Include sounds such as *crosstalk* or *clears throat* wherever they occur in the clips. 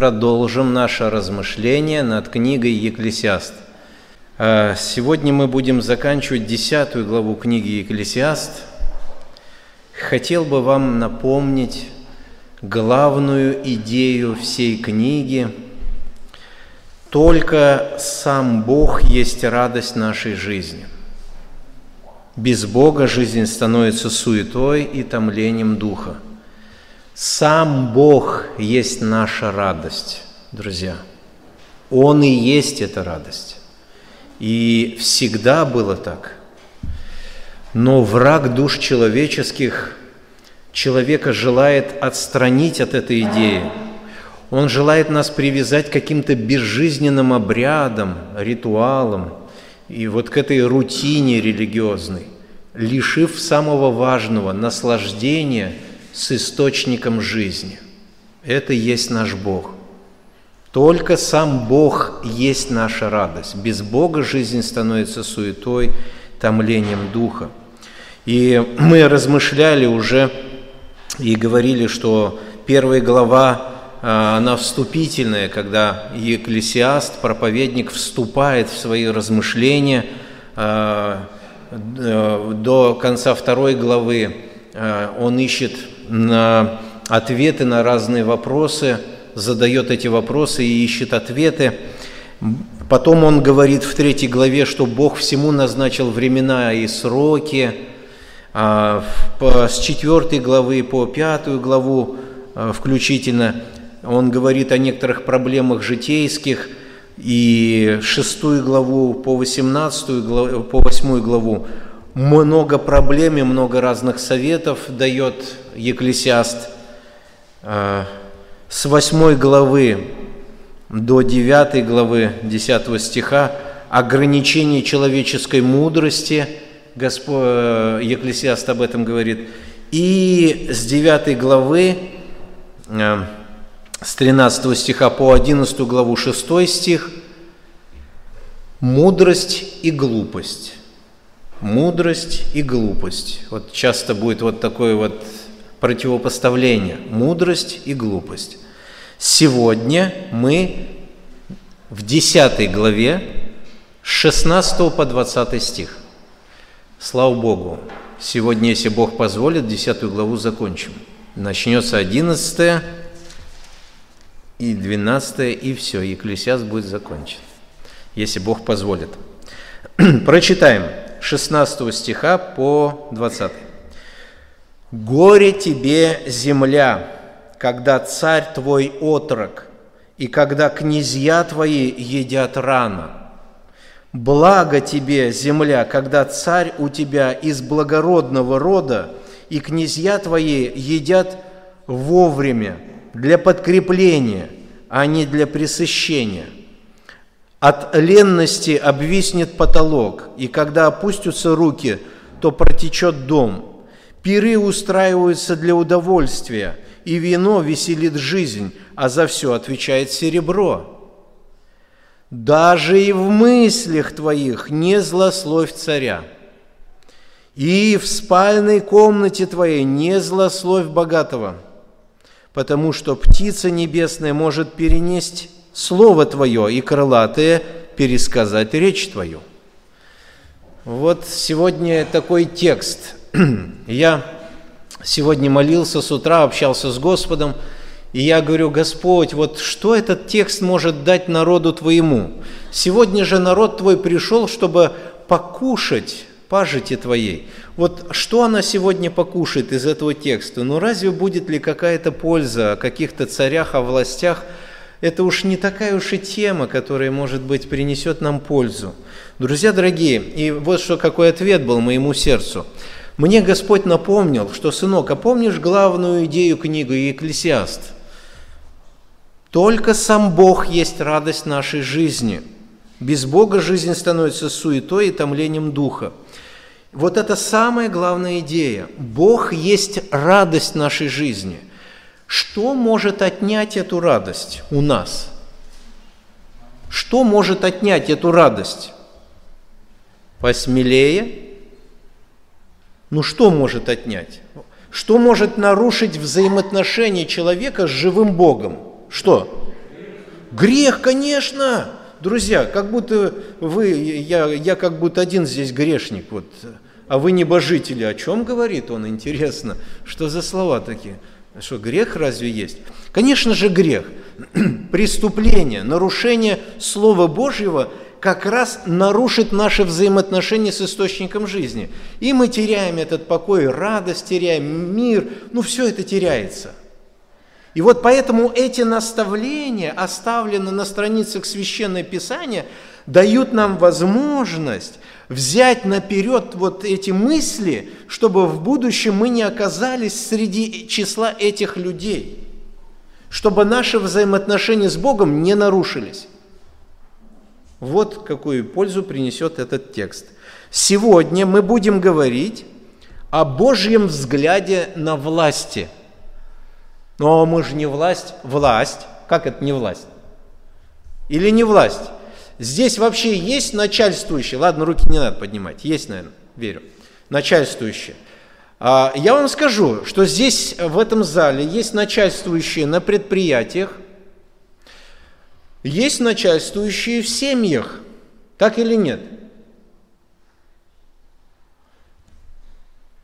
продолжим наше размышление над книгой Екклесиаст. А, сегодня мы будем заканчивать десятую главу книги Екклесиаст. Хотел бы вам напомнить главную идею всей книги. Только сам Бог есть радость нашей жизни. Без Бога жизнь становится суетой и томлением духа – сам Бог есть наша радость, друзья. Он и есть эта радость. И всегда было так. Но враг душ человеческих человека желает отстранить от этой идеи. Он желает нас привязать к каким-то безжизненным обрядам, ритуалам и вот к этой рутине религиозной, лишив самого важного – наслаждения – с источником жизни. Это есть наш Бог. Только сам Бог есть наша радость. Без Бога жизнь становится суетой, томлением духа. И мы размышляли уже и говорили, что первая глава, а, она вступительная, когда екклесиаст, проповедник, вступает в свои размышления а, до конца второй главы. А, он ищет на ответы на разные вопросы, задает эти вопросы и ищет ответы. Потом он говорит в третьей главе, что Бог всему назначил времена и сроки. А с четвертой главы по пятую главу а, включительно он говорит о некоторых проблемах житейских, и шестую главу по восемнадцатую главу, по восьмую главу много проблем и много разных советов дает Екклесиаст. Э, с 8 главы до 9 главы 10 стиха ограничение человеческой мудрости, Господь, э, Екклесиаст об этом говорит, и с 9 главы, э, с 13 стиха по 11 главу 6 стих, мудрость и глупость мудрость и глупость. Вот часто будет вот такое вот противопоставление – мудрость и глупость. Сегодня мы в 10 главе с 16 по 20 стих. Слава Богу! Сегодня, если Бог позволит, 10 главу закончим. Начнется 11 и 12 и все, Екклесиаст будет закончен, если Бог позволит. *clears throat* Прочитаем 16 стиха по 20. «Горе тебе, земля, когда царь твой отрок, и когда князья твои едят рано. Благо тебе, земля, когда царь у тебя из благородного рода, и князья твои едят вовремя, для подкрепления, а не для пресыщения – от ленности обвиснет потолок, и когда опустятся руки, то протечет дом. Пиры устраиваются для удовольствия, и вино веселит жизнь, а за все отвечает серебро. Даже и в мыслях твоих не злословь царя, и в спальной комнате твоей не злословь богатого, потому что птица небесная может перенести Слово Твое и крылатые пересказать речь Твою. Вот сегодня такой текст. Я сегодня молился с утра, общался с Господом, и я говорю, Господь, вот что этот текст может дать народу Твоему? Сегодня же народ Твой пришел, чтобы покушать пажити Твоей. Вот что она сегодня покушает из этого текста? Ну разве будет ли какая-то польза о каких-то царях, о властях – это уж не такая уж и тема, которая, может быть, принесет нам пользу. Друзья дорогие, и вот что какой ответ был моему сердцу. Мне Господь напомнил, что, сынок, а помнишь главную идею книги «Екклесиаст»? Только сам Бог есть радость нашей жизни. Без Бога жизнь становится суетой и томлением духа. Вот это самая главная идея. Бог есть радость нашей жизни – что может отнять эту радость у нас? Что может отнять эту радость? Посмелее? Ну что может отнять? Что может нарушить взаимоотношения человека с живым Богом? Что? Грех, конечно! Друзья, как будто вы, я, я как будто один здесь грешник, вот, а вы небожители. О чем говорит он, интересно? Что за слова такие? Что, грех разве есть? Конечно же, грех. *clears throat* Преступление, нарушение Слова Божьего как раз нарушит наши взаимоотношения с источником жизни. И мы теряем этот покой, радость теряем, мир, ну все это теряется. И вот поэтому эти наставления, оставленные на страницах Священного Писания, дают нам возможность взять наперед вот эти мысли, чтобы в будущем мы не оказались среди числа этих людей, чтобы наши взаимоотношения с Богом не нарушились. Вот какую пользу принесет этот текст. Сегодня мы будем говорить о Божьем взгляде на власти – но мы же не власть, власть. Как это не власть? Или не власть? Здесь вообще есть начальствующий. Ладно, руки не надо поднимать. Есть, наверное, верю. Начальствующий. А, я вам скажу, что здесь, в этом зале, есть начальствующие на предприятиях, есть начальствующие в семьях. Так или нет?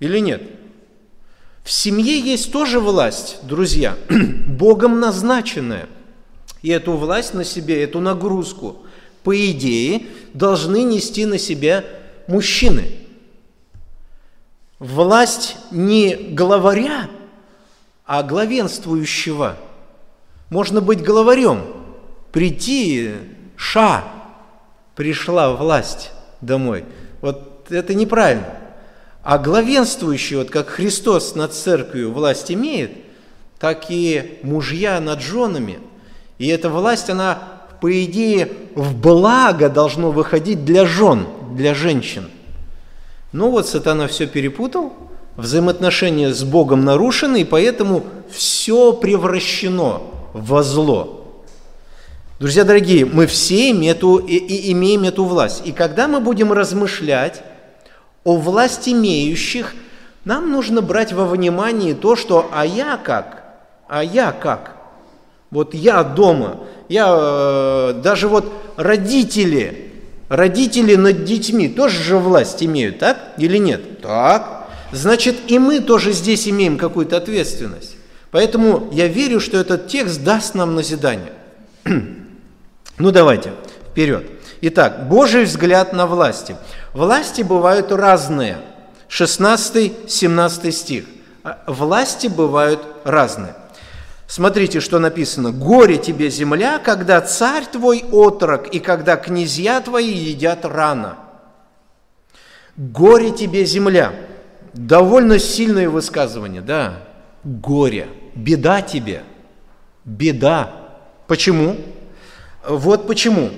Или нет? В семье есть тоже власть, друзья, *clears throat* Богом назначенная. И эту власть на себе, эту нагрузку, по идее, должны нести на себя мужчины. Власть не главаря, а главенствующего. Можно быть главарем, прийти, ша, пришла власть домой. Вот это неправильно. А главенствующий, вот как Христос над церковью власть имеет, так и мужья над женами. И эта власть, она, по идее, в благо должно выходить для жен, для женщин. Но вот сатана все перепутал, взаимоотношения с Богом нарушены, и поэтому все превращено во зло. Друзья дорогие, мы все имеем эту, и, и имеем эту власть. И когда мы будем размышлять о власть имеющих, нам нужно брать во внимание то, что «а я как?» «А я как?» Вот я дома, я э, даже вот родители, родители над детьми тоже же власть имеют, так или нет? Так. Значит, и мы тоже здесь имеем какую-то ответственность. Поэтому я верю, что этот текст даст нам назидание. *clears throat* ну давайте, вперед. Итак, Божий взгляд на власти. Власти бывают разные. 16-17 стих. А, власти бывают разные. Смотрите, что написано. «Горе тебе, земля, когда царь твой отрок, и когда князья твои едят рано». «Горе тебе, земля». Довольно сильное высказывание, да. Горе. Беда тебе. Беда. Почему? Вот почему.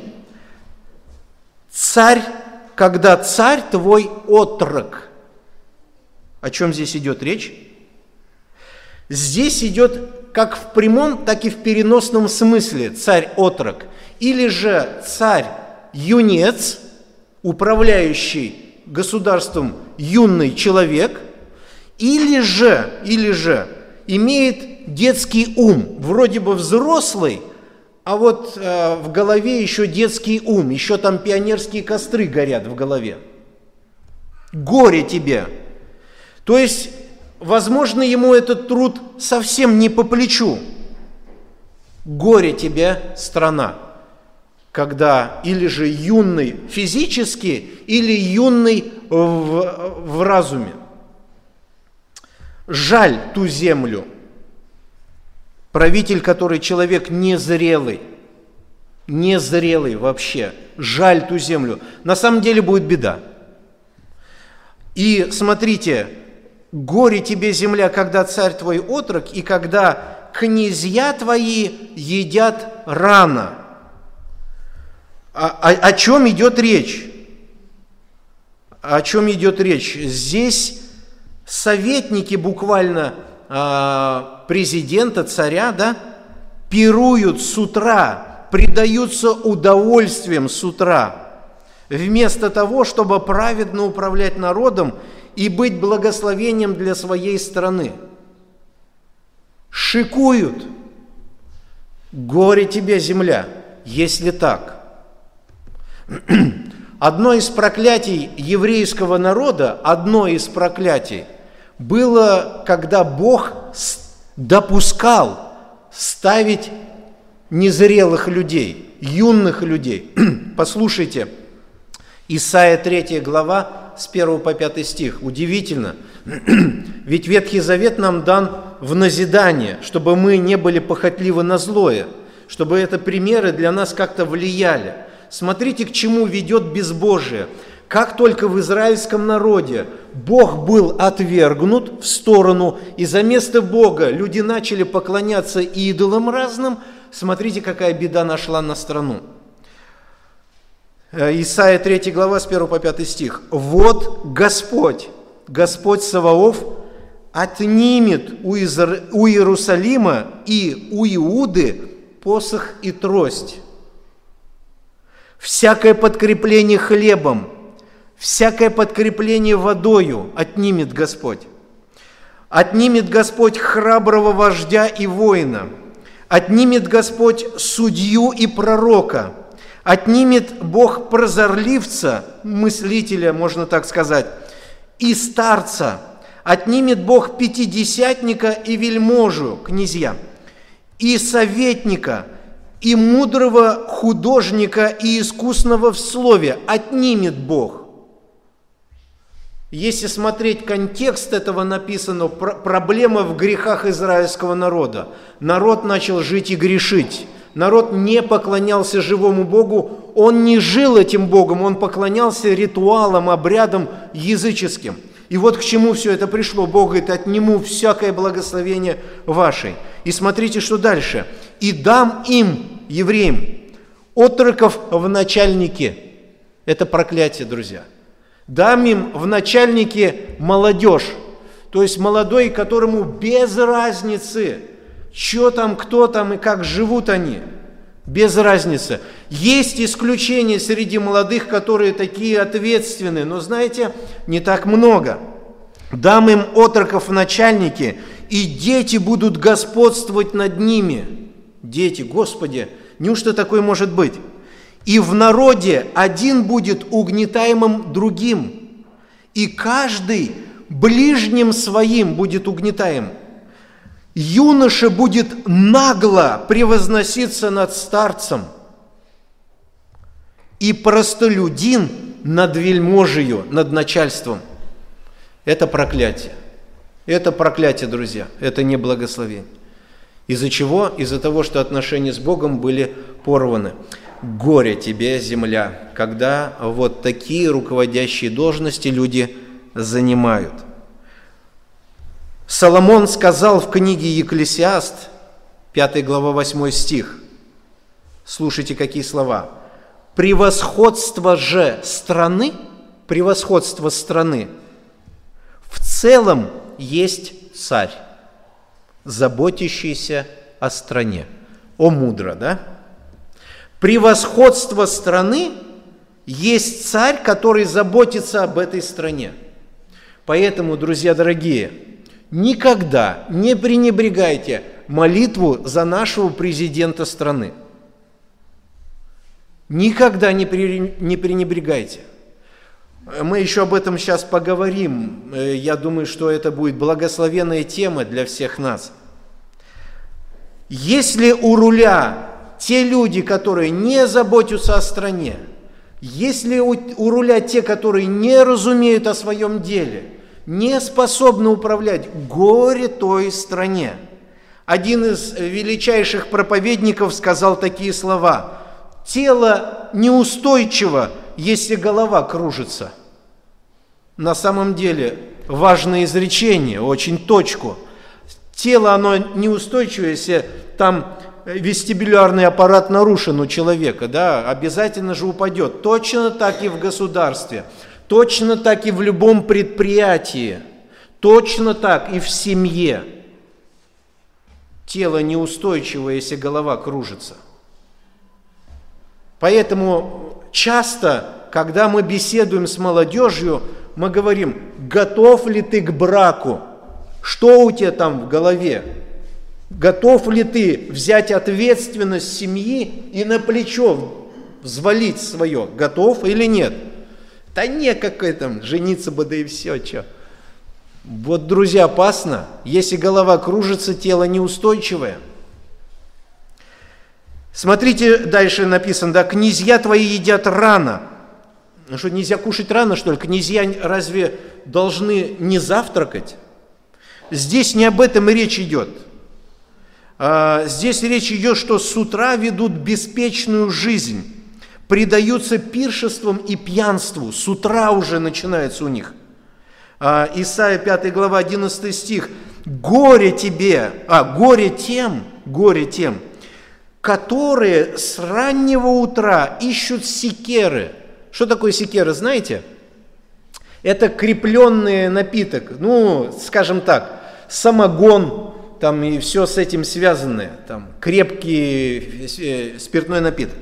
Царь когда царь твой отрок. О чем здесь идет речь? Здесь идет как в прямом, так и в переносном смысле царь-отрок. Или же царь-юнец, управляющий государством юный человек, или же, или же имеет детский ум, вроде бы взрослый, а вот э, в голове еще детский ум, еще там пионерские костры горят в голове. Горе тебе! То есть, возможно, ему этот труд совсем не по плечу. Горе тебе, страна, когда или же юный физически, или юный в, в разуме. Жаль ту землю – Правитель, который человек незрелый, незрелый вообще, жаль ту землю, на самом деле будет беда. И смотрите, горе тебе, земля, когда царь твой отрок, и когда князья твои едят рано. О, о, о чем идет речь? О чем идет речь? Здесь советники буквально а, президента, царя, да, пируют с утра, предаются удовольствием с утра, вместо того, чтобы праведно управлять народом и быть благословением для своей страны. Шикуют. Горе тебе, земля! если так? *clears throat* Одно из проклятий еврейского народа, одно из проклятий было, когда Бог допускал ставить незрелых людей, юных людей. *clears throat* Послушайте, Исайя 3 глава с 1 по 5 стих. Удивительно, *clears throat* ведь Ветхий Завет нам дан в назидание, чтобы мы не были похотливы на злое, чтобы это примеры для нас как-то влияли – Смотрите, к чему ведет безбожие. Как только в израильском народе Бог был отвергнут в сторону, и за место Бога люди начали поклоняться идолам разным, смотрите, какая беда нашла на страну. Э, Исайя 3 глава с 1 по 5 стих. «Вот Господь, Господь Саваоф, отнимет у, Иерусалима и у Иуды посох и трость, всякое подкрепление хлебом, всякое подкрепление водою отнимет Господь. Отнимет Господь храброго вождя и воина, отнимет Господь судью и пророка, отнимет Бог прозорливца, мыслителя, можно так сказать, и старца, отнимет Бог пятидесятника и вельможу, князья, и советника – и мудрого художника и искусного в слове. Отнимет Бог. Если смотреть контекст этого написано, проблема в грехах израильского народа. Народ начал жить и грешить. Народ не поклонялся живому Богу, он не жил этим Богом, он поклонялся ритуалам, обрядам языческим. И вот к чему все это пришло. Бог говорит, отниму всякое благословение вашей. И смотрите, что дальше. «И дам им, евреям, отроков в начальнике». Это проклятие, друзья. «Дам им в начальнике молодежь». То есть молодой, которому без разницы, что там, кто там и как живут они. Без разницы. Есть исключения среди молодых, которые такие ответственные, но знаете, не так много. Дам им отроков в начальнике, и дети будут господствовать над ними. Дети, Господи, неужто такое может быть? И в народе один будет угнетаемым другим, и каждый ближним своим будет угнетаем. Юноша будет нагло превозноситься над старцем, и простолюдин над вельможею, над начальством. Это проклятие. Это проклятие, друзья, это не благословение. Из-за чего? Из-за того, что отношения с Богом были порваны. Горе тебе, земля, когда вот такие руководящие должности люди занимают. Соломон сказал в книге Екклесиаст, 5 глава 8 стих, слушайте, какие слова. «Превосходство же страны, превосходство страны, в целом есть царь, заботящийся о стране. О мудро, да? Превосходство страны есть царь, который заботится об этой стране. Поэтому, друзья дорогие, никогда не пренебрегайте молитву за нашего президента страны. Никогда не, пренебрегайте. Мы еще об этом сейчас поговорим. Э, я думаю, что это будет благословенная тема для всех нас. Если у руля те люди, которые не заботятся о стране, если у, у руля те, которые не разумеют о своем деле, не способны управлять, горе той стране. Один из величайших проповедников сказал такие слова. Тело неустойчиво, если голова кружится. На самом деле важное изречение, очень точку. Тело, оно неустойчивое, если там вестибулярный аппарат нарушен у человека, да, обязательно же упадет. Точно так и в государстве, точно так и в любом предприятии, точно так и в семье. Тело неустойчивое, если голова кружится. Поэтому часто, когда мы беседуем с молодежью, мы говорим, готов ли ты к браку? Что у тебя там в голове? Готов ли ты взять ответственность семьи и на плечо взвалить свое? Готов или нет? Да не, какой там, жениться бы, да и все, что. Вот, друзья, опасно, если голова кружится, тело неустойчивое. Смотрите, дальше написано, да, князья твои едят рано. Ну что, нельзя кушать рано, что ли? Князья разве должны не завтракать? Здесь не об этом и речь идет. А, здесь речь идет, что с утра ведут беспечную жизнь, предаются пиршествам и пьянству. С утра уже начинается у них. А, Исайя 5 глава 11 стих. «Горе тебе, а горе тем, горе тем, которые с раннего утра ищут секеры». Что такое секера, знаете? Это крепленный напиток, ну, скажем так, самогон, там и все с этим связанное, там крепкий э, спиртной напиток.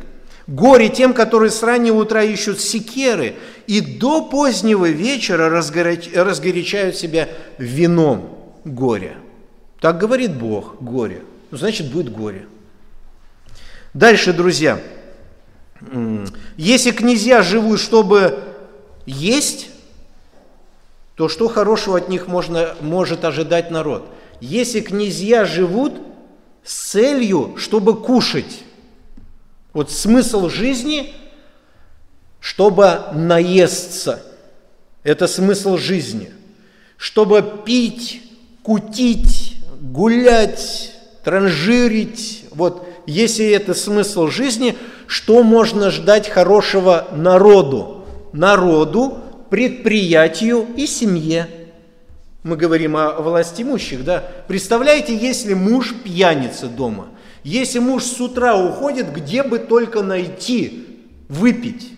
Горе тем, которые с раннего утра ищут секеры и до позднего вечера разгоряч, разгорячают себя вином горя. Так говорит Бог, горе. Ну, значит, будет горе. Дальше, друзья. Если князья живут, чтобы есть, то что хорошего от них можно, может ожидать народ? Если князья живут с целью, чтобы кушать, вот смысл жизни, чтобы наесться. Это смысл жизни. Чтобы пить, кутить, гулять, транжирить. Вот если это смысл жизни, что можно ждать хорошего народу? Народу, предприятию и семье. Мы говорим о власть имущих, да? Представляете, если муж пьяница дома – если муж с утра уходит, где бы только найти выпить?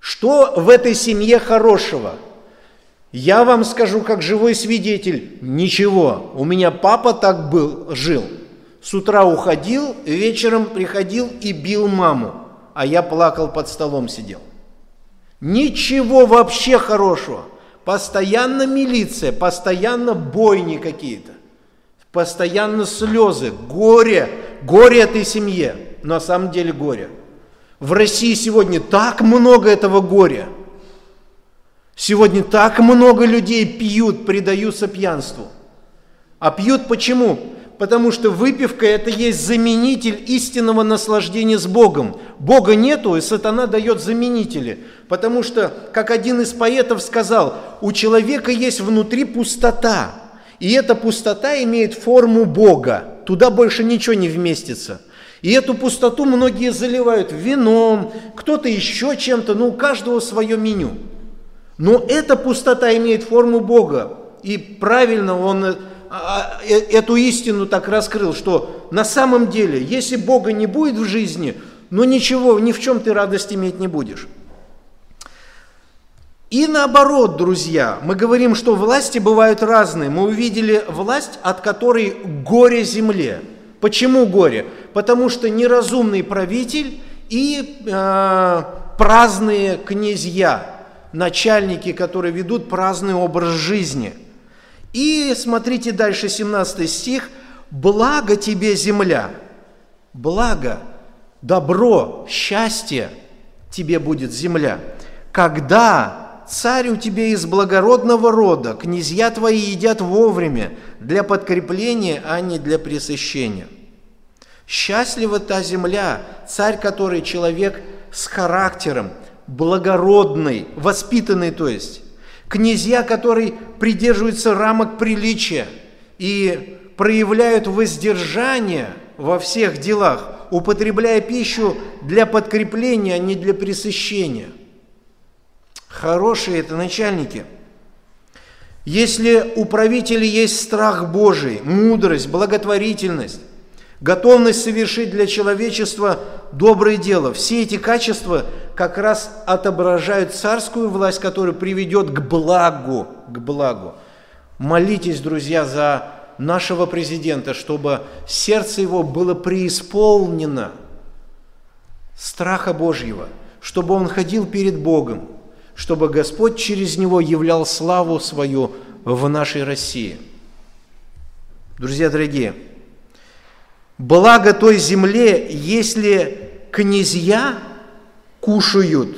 Что в этой семье хорошего? Я вам скажу, как живой свидетель, ничего. У меня папа так был, жил. С утра уходил, вечером приходил и бил маму, а я плакал под столом сидел. Ничего вообще хорошего. Постоянно милиция, постоянно бойни какие-то, постоянно слезы, горе, горе этой семье, на самом деле горе. В России сегодня так много этого горя. Сегодня так много людей пьют, предаются пьянству. А пьют почему? Потому что выпивка – это есть заменитель истинного наслаждения с Богом. Бога нету, и сатана дает заменители. Потому что, как один из поэтов сказал, у человека есть внутри пустота. И эта пустота имеет форму Бога туда больше ничего не вместится. И эту пустоту многие заливают вином, кто-то еще чем-то, но у каждого свое меню. Но эта пустота имеет форму Бога. И правильно он эту истину так раскрыл, что на самом деле, если Бога не будет в жизни, ну ничего, ни в чем ты радость иметь не будешь. И наоборот, друзья, мы говорим, что власти бывают разные. Мы увидели власть, от которой горе земле. Почему горе? Потому что неразумный правитель и э, праздные князья, начальники, которые ведут праздный образ жизни. И смотрите дальше 17 стих. «Благо тебе земля, благо, добро, счастье тебе будет земля, когда царь у тебя из благородного рода, князья твои едят вовремя, для подкрепления, а не для пресыщения. Счастлива та земля, царь который человек с характером, благородный, воспитанный, то есть, князья, который придерживаются рамок приличия и проявляют воздержание во всех делах, употребляя пищу для подкрепления, а не для пресыщения. Хорошие это начальники. Если у правителей есть страх Божий, мудрость, благотворительность, готовность совершить для человечества доброе дело, все эти качества как раз отображают царскую власть, которая приведет к благу, к благу. Молитесь, друзья, за нашего президента, чтобы сердце его было преисполнено страха Божьего, чтобы он ходил перед Богом, чтобы Господь через него являл славу свою в нашей России. Друзья дорогие, Благо той земле, если князья кушают,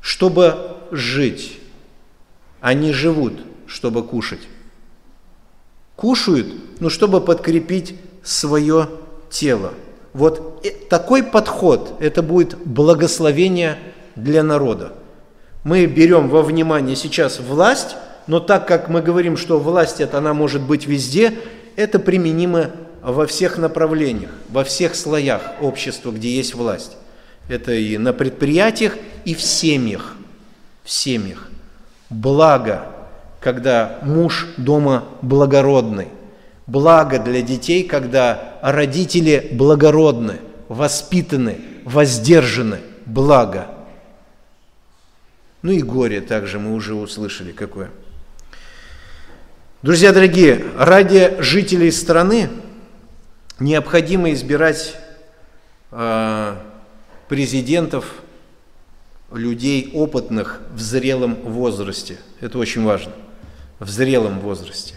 чтобы жить. Они живут, чтобы кушать. Кушают, ну, чтобы подкрепить свое тело. Вот такой подход, это будет благословение для народа. Мы берем во внимание сейчас власть, но так как мы говорим, что власть это она может быть везде, это применимо во всех направлениях, во всех слоях общества, где есть власть. Это и на предприятиях, и в семьях. В семьях. Благо, когда муж дома благородный. Благо для детей, когда родители благородны, воспитаны, воздержаны. Благо. Ну и горе также мы уже услышали какое. Друзья дорогие, ради жителей страны необходимо избирать э, президентов, людей опытных в зрелом возрасте. Это очень важно. В зрелом возрасте.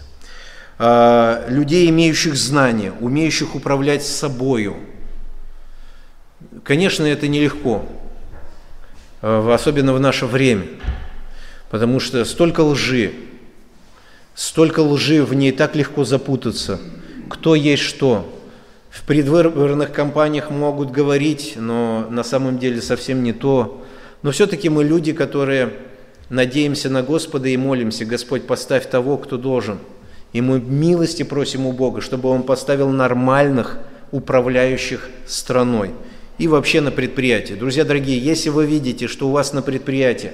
Э, людей, имеющих знания, умеющих управлять собою. Конечно, это нелегко, э, особенно в наше время, потому что столько лжи, столько лжи, в ней так легко запутаться. Кто есть что, в предвыборных кампаниях могут говорить, но на самом деле совсем не то. Но все-таки мы люди, которые надеемся на Господа и молимся, Господь, поставь того, кто должен. И мы милости просим у Бога, чтобы Он поставил нормальных управляющих страной и вообще на предприятии. Друзья дорогие, если вы видите, что у вас на предприятии,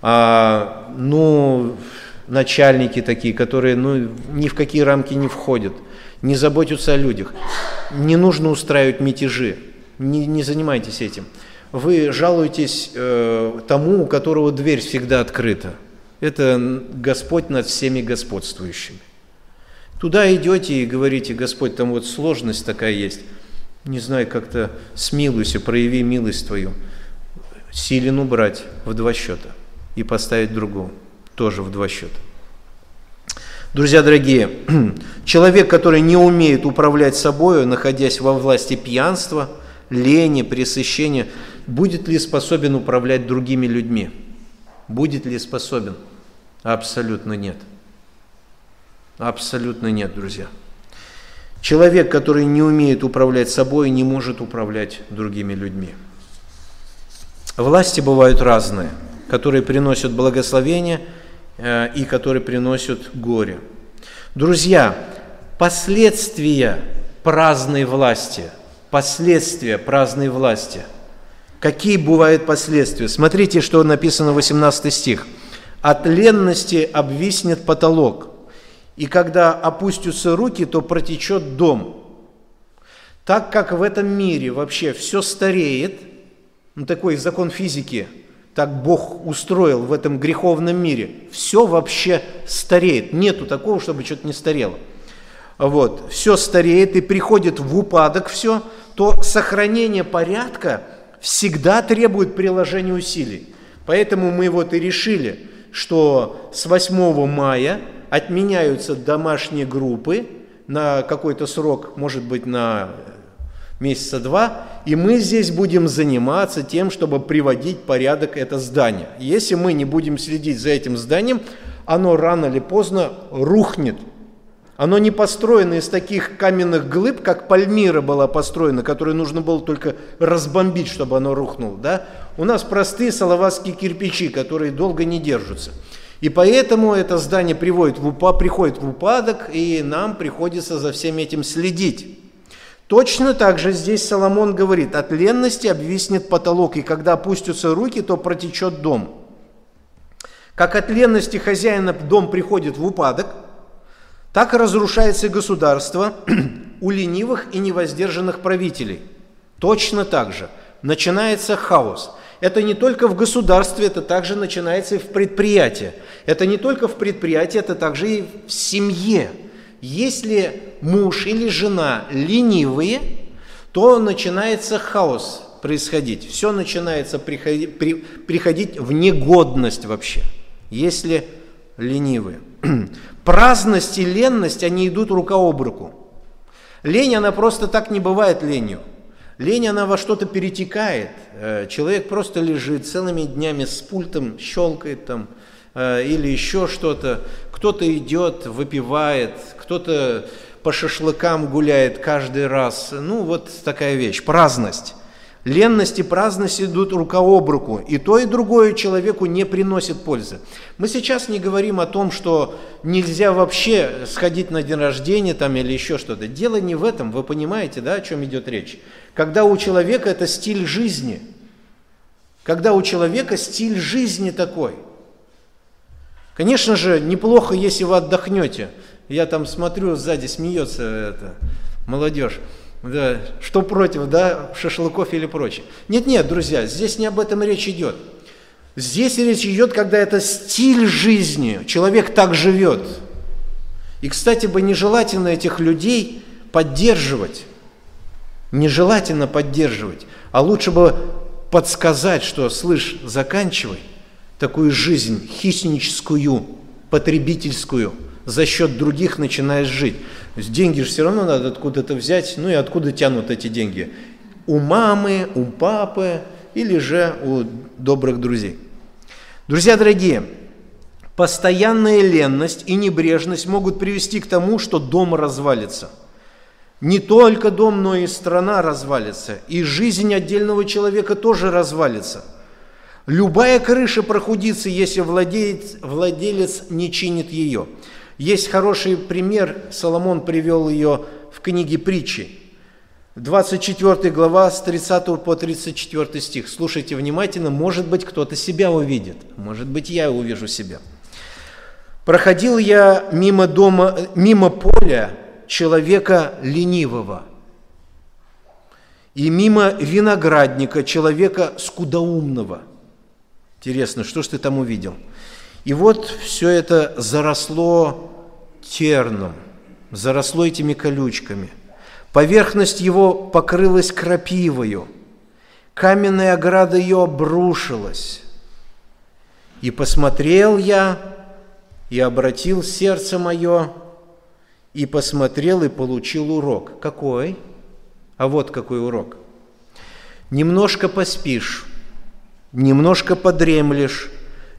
а, ну, начальники такие, которые ну, ни в какие рамки не входят – не заботятся о людях. Не нужно устраивать мятежи, не, не занимайтесь этим. Вы жалуетесь э, тому, у которого дверь всегда открыта. Это Господь над всеми господствующими. Туда идете и говорите, Господь, там вот сложность такая есть. Не знаю, как-то смилуйся, прояви милость Твою. Силен убрать в два счета и поставить другого тоже в два счета. Друзья дорогие, *clears throat* человек, который не умеет управлять собой, находясь во власти пьянства, лени, пресыщения, будет ли способен управлять другими людьми? Будет ли способен? Абсолютно нет. Абсолютно нет, друзья. Человек, который не умеет управлять собой, не может управлять другими людьми. Власти бывают разные, которые приносят благословение – и которые приносят горе. Друзья, последствия праздной власти, последствия праздной власти. Какие бывают последствия? Смотрите, что написано 18 стих. «От ленности обвиснет потолок, и когда опустятся руки, то протечет дом». Так как в этом мире вообще все стареет, ну, такой закон физики – так Бог устроил в этом греховном мире. Все вообще стареет. Нету такого, чтобы что-то не старело. Вот. Все стареет и приходит в упадок все, то сохранение порядка всегда требует приложения усилий. Поэтому мы вот и решили, что с 8 мая отменяются домашние группы на какой-то срок, может быть, на месяца два, и мы здесь будем заниматься тем, чтобы приводить порядок это здание. Если мы не будем следить за этим зданием, оно рано или поздно рухнет. Оно не построено из таких каменных глыб, как Пальмира была построена, которую нужно было только разбомбить, чтобы оно рухнуло. Да? У нас простые салаватские кирпичи, которые долго не держатся. И поэтому это здание приводит в упа, приходит в упадок, и нам приходится за всем этим следить. Точно так же здесь Соломон говорит, от ленности обвиснет потолок, и когда опустятся руки, то протечет дом. Как от ленности хозяина дом приходит в упадок, так разрушается государство *clears throat* у ленивых и невоздержанных правителей. Точно так же начинается хаос. Это не только в государстве, это также начинается и в предприятии. Это не только в предприятии, это также и в семье. Если муж или жена ленивые, то начинается хаос происходить. Все начинается приходить, при, приходить в негодность вообще, если ленивые. *clears throat* Праздность и ленность, они идут рука об руку. Лень, она просто так не бывает ленью. Лень, она во что-то перетекает. Э, человек просто лежит целыми днями с пультом, щелкает там, или еще что-то. Кто-то идет, выпивает, кто-то по шашлыкам гуляет каждый раз. Ну, вот такая вещь, праздность. Ленность и праздность идут рука об руку, и то, и другое человеку не приносит пользы. Мы сейчас не говорим о том, что нельзя вообще сходить на день рождения там, или еще что-то. Дело не в этом, вы понимаете, да, о чем идет речь. Когда у человека это стиль жизни, когда у человека стиль жизни такой. Конечно же, неплохо, если вы отдохнете. Я там смотрю, сзади смеется это, молодежь. Да, что против, да, шашлыков или прочее. Нет-нет, друзья, здесь не об этом речь идет. Здесь речь идет, когда это стиль жизни, человек так живет. И, кстати, бы нежелательно этих людей поддерживать. Нежелательно поддерживать, а лучше бы подсказать, что, слышь, заканчивай такую жизнь хищническую, потребительскую, за счет других начинаешь жить. То есть деньги же все равно надо откуда-то взять, ну и откуда тянут эти деньги? У мамы, у папы или же у добрых друзей. Друзья дорогие, постоянная ленность и небрежность могут привести к тому, что дом развалится. Не только дом, но и страна развалится, и жизнь отдельного человека тоже развалится. Любая крыша прохудится, если владелец, владелец не чинит ее. Есть хороший пример, Соломон привел ее в книге притчи. 24 глава с 30 по 34 стих. Слушайте внимательно, может быть, кто-то себя увидит, может быть, я увижу себя. Проходил я мимо дома, мимо поля человека ленивого и мимо виноградника человека скудоумного. Интересно, что ж ты там увидел? И вот все это заросло терном, заросло этими колючками. Поверхность его покрылась крапивою, каменная ограда ее обрушилась. И посмотрел я, и обратил сердце мое, и посмотрел, и получил урок. Какой? А вот какой урок. Немножко поспишь, немножко подремлешь,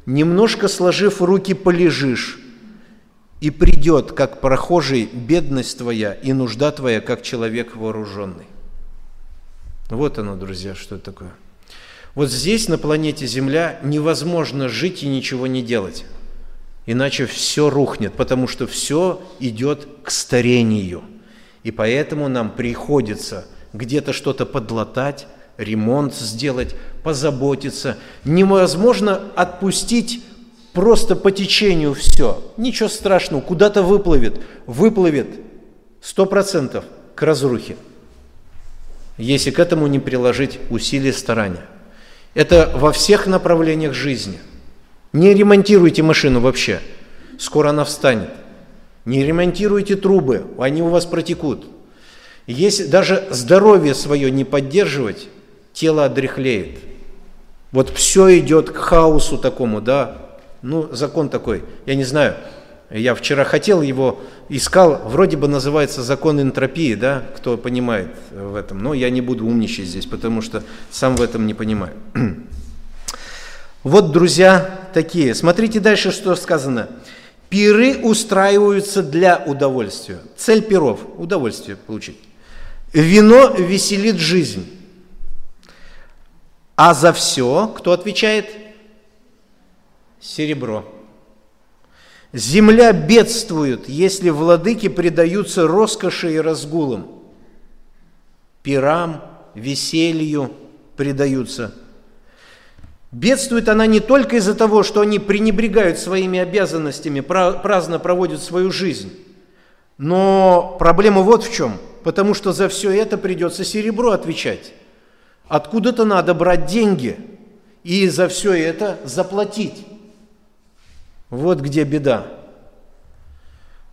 немножко сложив руки полежишь, и придет, как прохожий, бедность твоя и нужда твоя, как человек вооруженный. Вот оно, друзья, что это такое. Вот здесь, на планете Земля, невозможно жить и ничего не делать. Иначе все рухнет, потому что все идет к старению. И поэтому нам приходится где-то что-то подлатать, ремонт сделать, позаботиться. Невозможно отпустить просто по течению все. Ничего страшного, куда-то выплывет, выплывет сто процентов к разрухе, если к этому не приложить усилия старания. Это во всех направлениях жизни. Не ремонтируйте машину вообще, скоро она встанет. Не ремонтируйте трубы, они у вас протекут. Если даже здоровье свое не поддерживать, тело одряхлеет. Вот все идет к хаосу такому, да, ну, закон такой, я не знаю, я вчера хотел его, искал, вроде бы называется закон энтропии, да, кто понимает в этом, но я не буду умничать здесь, потому что сам в этом не понимаю. *clears throat* Вот, друзья, такие. Смотрите дальше, что сказано. Пиры устраиваются для удовольствия. Цель пиров – удовольствие получить. Вино веселит жизнь. А за все кто отвечает – серебро. Земля бедствует, если владыки предаются роскоши и разгулам, пирам, веселью предаются. Бедствует она не только из-за того, что они пренебрегают своими обязанностями, праздно проводят свою жизнь, но проблема вот в чем, потому что за все это придется серебро отвечать. Откуда-то надо брать деньги и за все это заплатить. Вот где беда.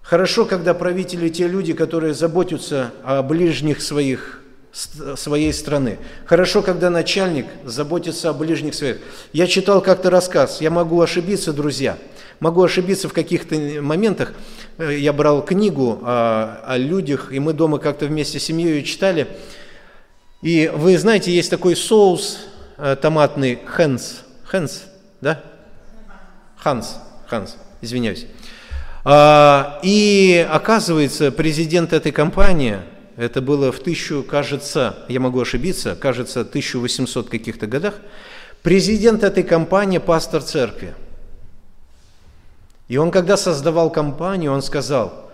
Хорошо, когда правители те люди, которые заботятся о ближних своих, своей страны. Хорошо, когда начальник заботится о ближних своих. Я читал как-то рассказ, я могу ошибиться, друзья. Могу ошибиться в каких-то моментах. Э, я брал книгу о, о людях, и мы дома как-то вместе с семьей читали. И вы знаете, есть такой соус э, томатный Хэнс. Хэнс, да? Ханс, Ханс, извиняюсь. А, и оказывается, президент этой компании, это было в тысячу, кажется, я могу ошибиться, кажется, 1800 каких-то годах, президент этой компании, пастор церкви. И он, когда создавал компанию, он сказал,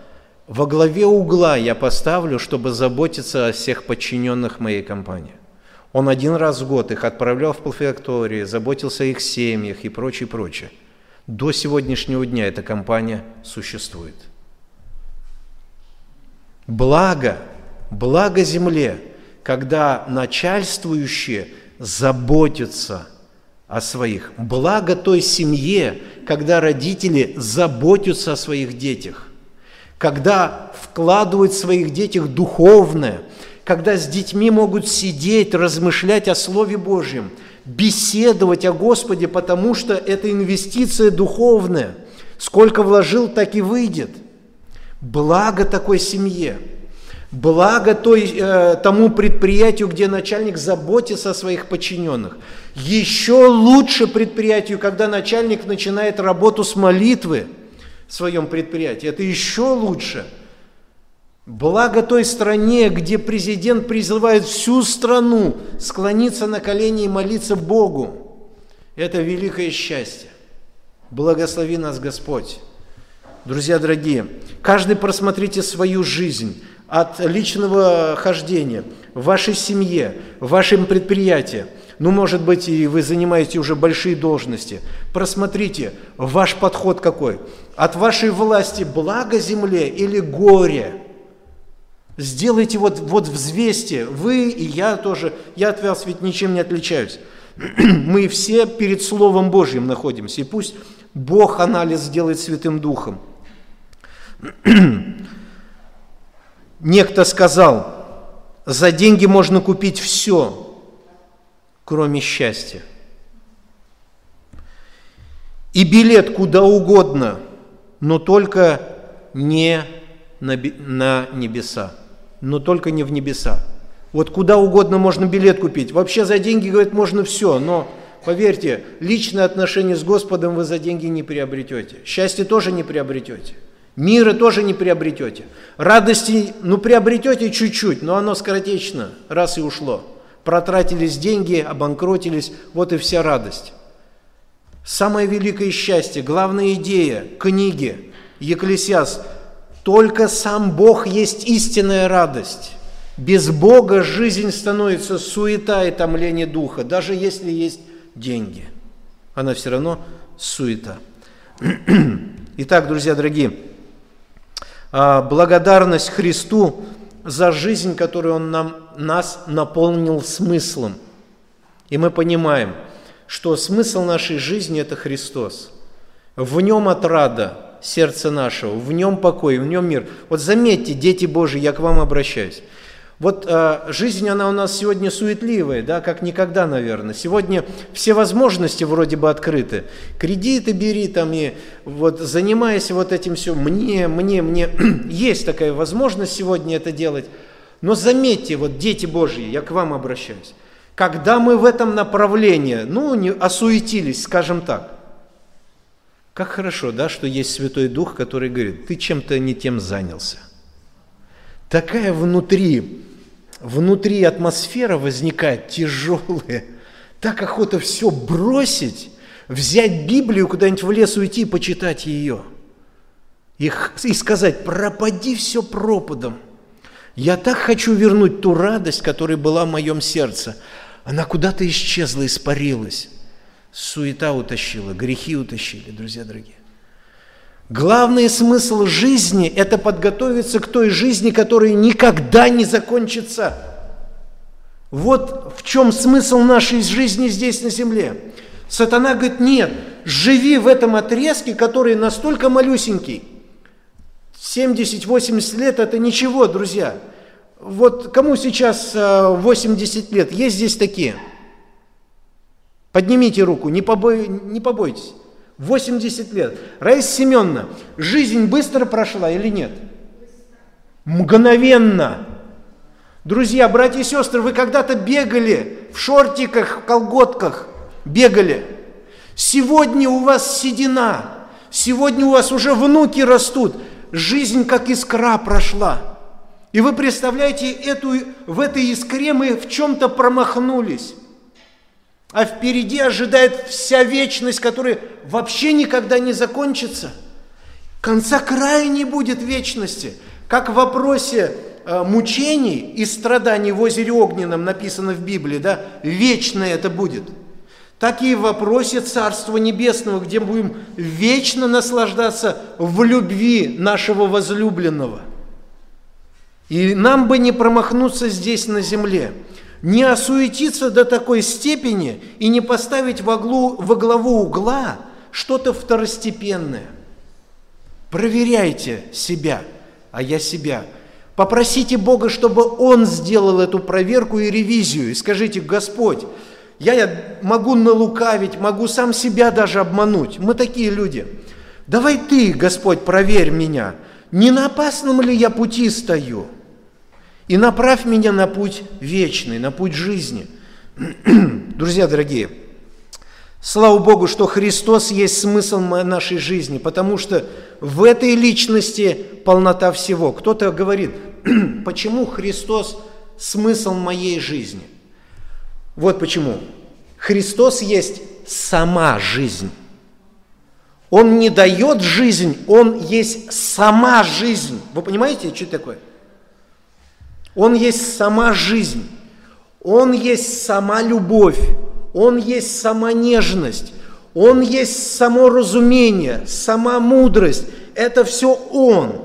во главе угла я поставлю, чтобы заботиться о всех подчиненных моей компании. Он один раз в год их отправлял в полфактории, заботился о их семьях и прочее, прочее. До сегодняшнего дня эта компания существует. Благо, благо земле, когда начальствующие заботятся о своих. Благо той семье, когда родители заботятся о своих детях, когда вкладывают в своих детях духовное, когда с детьми могут сидеть, размышлять о Слове Божьем – беседовать о Господе, потому что это инвестиция духовная. Сколько вложил, так и выйдет. Благо такой семье, благо той, э, тому предприятию, где начальник заботится о своих подчиненных. Еще лучше предприятию, когда начальник начинает работу с молитвы в своем предприятии. Это еще лучше – Благо той стране, где президент призывает всю страну склониться на колени и молиться Богу. Это великое счастье. Благослови нас Господь. Друзья дорогие, каждый просмотрите свою жизнь от личного хождения в вашей семье, в вашем предприятии. Ну, может быть, и вы занимаете уже большие должности. Просмотрите, ваш подход какой. От вашей власти благо земле или горе – Сделайте вот, вот взвесьте, вы и я тоже, я от вас ведь ничем не отличаюсь. *clears throat* Мы все перед Словом Божьим находимся, и пусть Бог анализ сделает Святым Духом. *clears throat* Некто сказал, за деньги можно купить все, кроме счастья. И билет куда угодно, но только не на небеса но только не в небеса. Вот куда угодно можно билет купить. Вообще за деньги, говорят, можно все, но поверьте, личное отношение с Господом вы за деньги не приобретете. Счастье тоже не приобретете. Мира тоже не приобретете. Радости, ну, приобретете чуть-чуть, но оно скоротечно, раз и ушло. Протратились деньги, обанкротились, вот и вся радость. Самое великое счастье, главная идея книги Екклесиас – только сам Бог есть истинная радость. Без Бога жизнь становится суета и томление духа, даже если есть деньги. Она все равно суета. *clears throat* Итак, друзья дорогие, а, благодарность Христу за жизнь, которую Он нам, нас наполнил смыслом. И мы понимаем, что смысл нашей жизни – это Христос. В Нем отрада – сердца нашего, в нем покой, в нем мир. Вот заметьте, дети Божьи, я к вам обращаюсь. Вот э, жизнь, она у нас сегодня суетливая, да, как никогда, наверное. Сегодня все возможности вроде бы открыты. Кредиты бери там и вот занимаясь вот этим все, мне, мне, мне. *clears throat* Есть такая возможность сегодня это делать. Но заметьте, вот дети Божьи, я к вам обращаюсь. Когда мы в этом направлении, ну, не осуетились, скажем так, как хорошо, да, что есть Святой Дух, который говорит, ты чем-то не тем занялся. Такая внутри, внутри атмосфера возникает тяжелая. Так охота все бросить, взять Библию, куда-нибудь в лес уйти и почитать ее. И, и сказать, пропади все пропадом. Я так хочу вернуть ту радость, которая была в моем сердце. Она куда-то исчезла, испарилась суета утащила, грехи утащили, друзья дорогие. Главный смысл жизни – это подготовиться к той жизни, которая никогда не закончится. Вот в чем смысл нашей жизни здесь на земле. Сатана говорит, нет, живи в этом отрезке, который настолько малюсенький. 70-80 лет – это ничего, друзья. Вот кому сейчас 80 э, лет? Есть здесь такие – Поднимите руку, не, побой, не побойтесь. 80 лет. Раиса Семеновна, жизнь быстро прошла или нет? Мгновенно. Друзья, братья и сестры, вы когда-то бегали в шортиках, в колготках, бегали. Сегодня у вас седина, сегодня у вас уже внуки растут, жизнь как искра прошла. И вы представляете, эту, в этой искре мы в чем-то промахнулись. А впереди ожидает вся вечность, которая вообще никогда не закончится. Конца края не будет вечности. Как в вопросе э, мучений и страданий в озере Огненном написано в Библии, да, вечное это будет. Так и в вопросе Царства Небесного, где мы будем вечно наслаждаться в любви нашего возлюбленного. И нам бы не промахнуться здесь на земле – не осуетиться до такой степени и не поставить во, глу, во главу угла что-то второстепенное. Проверяйте себя, а я себя. Попросите Бога, чтобы Он сделал эту проверку и ревизию. И скажите, Господь, я могу налукавить, могу сам себя даже обмануть. Мы такие люди. Давай Ты, Господь, проверь меня, не на опасном ли я пути стою – и направь меня на путь вечный, на путь жизни. *clears throat* Друзья дорогие, слава Богу, что Христос есть смысл нашей жизни, потому что в этой личности полнота всего. Кто-то говорит, *clears throat* почему Христос смысл моей жизни? Вот почему. Христос есть сама жизнь. Он не дает жизнь, Он есть сама жизнь. Вы понимаете, что это такое? Он есть сама жизнь, Он есть сама любовь, Он есть сама нежность, Он есть само разумение, сама мудрость. Это все Он.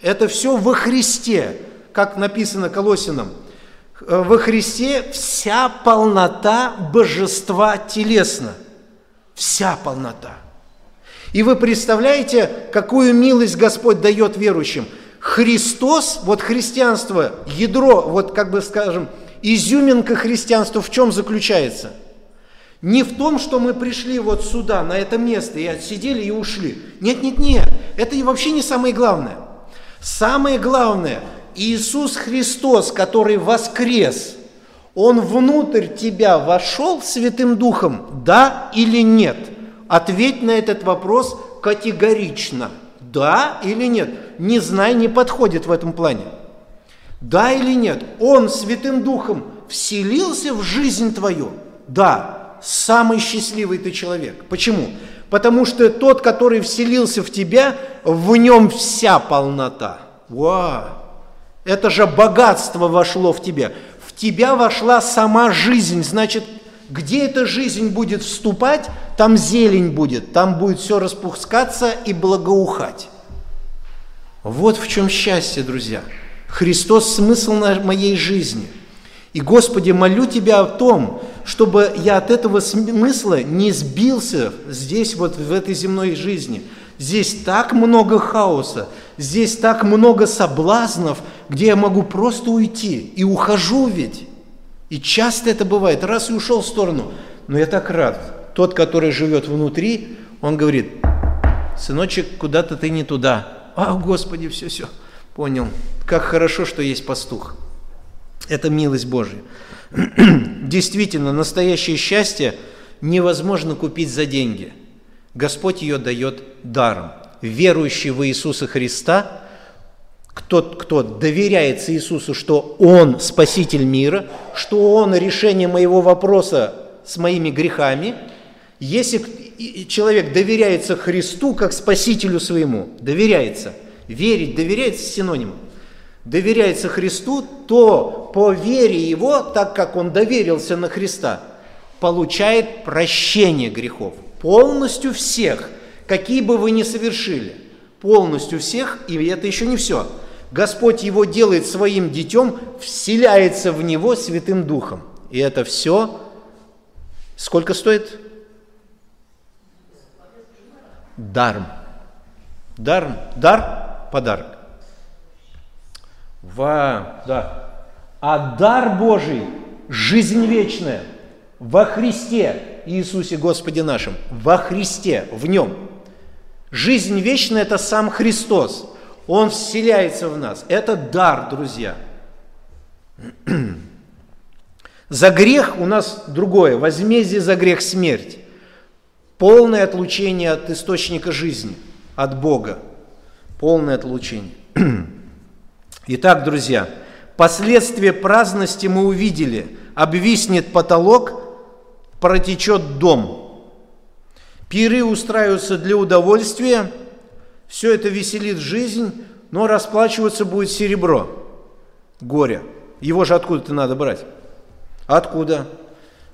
Это все во Христе, как написано Колосинам. Во Христе вся полнота божества телесно. Вся полнота. И вы представляете, какую милость Господь дает верующим – Христос, вот христианство, ядро, вот как бы скажем, изюминка христианства в чем заключается? Не в том, что мы пришли вот сюда, на это место, и отсидели и ушли. Нет, нет, нет, это и вообще не самое главное. Самое главное, Иисус Христос, который воскрес, Он внутрь тебя вошел Святым Духом, да или нет? Ответь на этот вопрос категорично – да или нет? Не знай, не подходит в этом плане. Да или нет? Он Святым Духом вселился в жизнь твою. Да, самый счастливый ты человек. Почему? Потому что тот, который вселился в тебя, в нем вся полнота. Вау! Это же богатство вошло в тебя. В тебя вошла сама жизнь. Значит, где эта жизнь будет вступать, там зелень будет, там будет все распускаться и благоухать. Вот в чем счастье, друзья. Христос – смысл моей жизни. И, Господи, молю Тебя о том, чтобы я от этого смысла не сбился здесь, вот в этой земной жизни. Здесь так много хаоса, здесь так много соблазнов, где я могу просто уйти. И ухожу ведь. И часто это бывает. Раз и ушел в сторону. Но я так рад. Тот, который живет внутри, он говорит, сыночек, куда-то ты не туда. А, Господи, все, все, понял. Как хорошо, что есть пастух. Это милость Божья. *clears throat* Действительно, настоящее счастье невозможно купить за деньги. Господь ее дает даром. Верующий в Иисуса Христа кто, кто доверяется Иисусу, что Он Спаситель мира, что Он решение моего вопроса с моими грехами, если человек доверяется Христу как Спасителю своему, доверяется, верить, доверяется синонимом, доверяется Христу, то по вере его, так как он доверился на Христа, получает прощение грехов. Полностью всех, какие бы вы ни совершили. Полностью всех, и это еще не все – Господь его делает своим детем, вселяется в него Святым Духом. И это все сколько стоит? Даром. Даром. Дар – подарок. Ва, да. А дар Божий – жизнь вечная. во Христе Иисусе Господе нашим, во Христе, в Нем. Жизнь вечная – это сам Христос. Он вселяется в нас. Это дар, друзья. *clears throat* За грех у нас другое. Возмездие за грех – смерть. Полное отлучение от источника жизни, от Бога. Полное отлучение. *clears throat* Итак, друзья, последствия праздности мы увидели. Обвиснет потолок, протечет дом. Пиры устраиваются для удовольствия, все это веселит жизнь, но расплачиваться будет серебро, горе. Его же откуда-то надо брать. Откуда?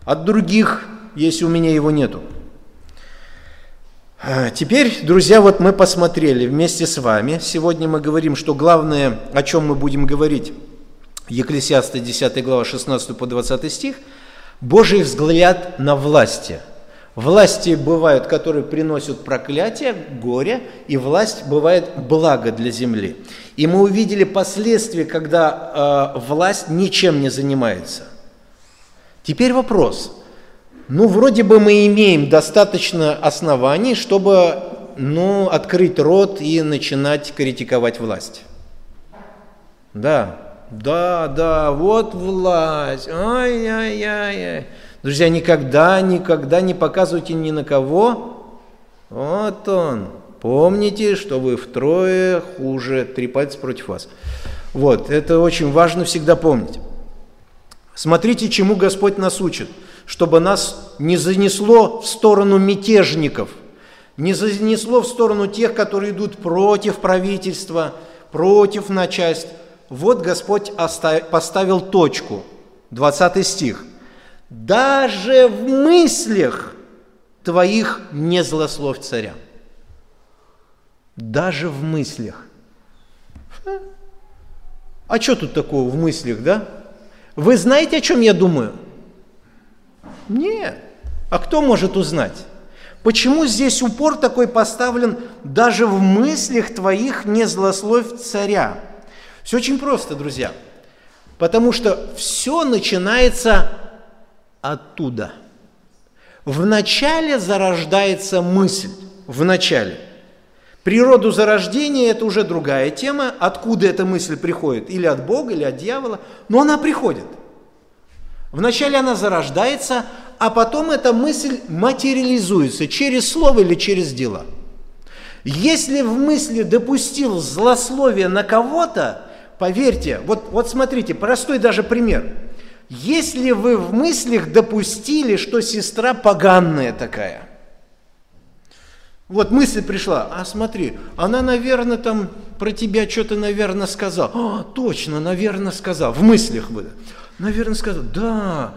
От других, если у меня его нету. А, теперь, друзья, вот мы посмотрели вместе с вами. Сегодня мы говорим, что главное, о чем мы будем говорить, Екклесиаста 10 глава 16 по 20 стих, Божий взгляд на власти. Власти бывают, которые приносят проклятие, горе, и власть бывает благо для земли. И мы увидели последствия, когда э, власть ничем не занимается. Теперь вопрос. Ну, вроде бы мы имеем достаточно оснований, чтобы ну, открыть рот и начинать критиковать власть. Да, да, да, вот власть. Ай-яй-яй. Друзья, никогда, никогда не показывайте ни на кого. Вот он. Помните, что вы втрое хуже, три пальца против вас. Вот, это очень важно всегда помнить. Смотрите, чему Господь нас учит, чтобы нас не занесло в сторону мятежников, не занесло в сторону тех, которые идут против правительства, против начальств, вот Господь поставил точку, 20 стих. «Даже в мыслях твоих не злословь царя». Даже в мыслях. А что тут такого в мыслях, да? Вы знаете, о чем я думаю? Нет. А кто может узнать? Почему здесь упор такой поставлен, даже в мыслях твоих не злословь царя? Все очень просто, друзья. Потому что все начинается оттуда. Вначале зарождается мысль. В начале. Природу зарождения – это уже другая тема, откуда эта мысль приходит, или от Бога, или от дьявола, но она приходит. Вначале она зарождается, а потом эта мысль материализуется через слово или через дела. Если в мысли допустил злословие на кого-то, Поверьте, вот, вот смотрите, простой даже пример. Если вы в мыслях допустили, что сестра поганная такая, вот мысль пришла, а смотри, она, наверное, там про тебя что-то, наверное, сказала. А, точно, наверное, сказал. В мыслях вы. Наверное, сказал, да,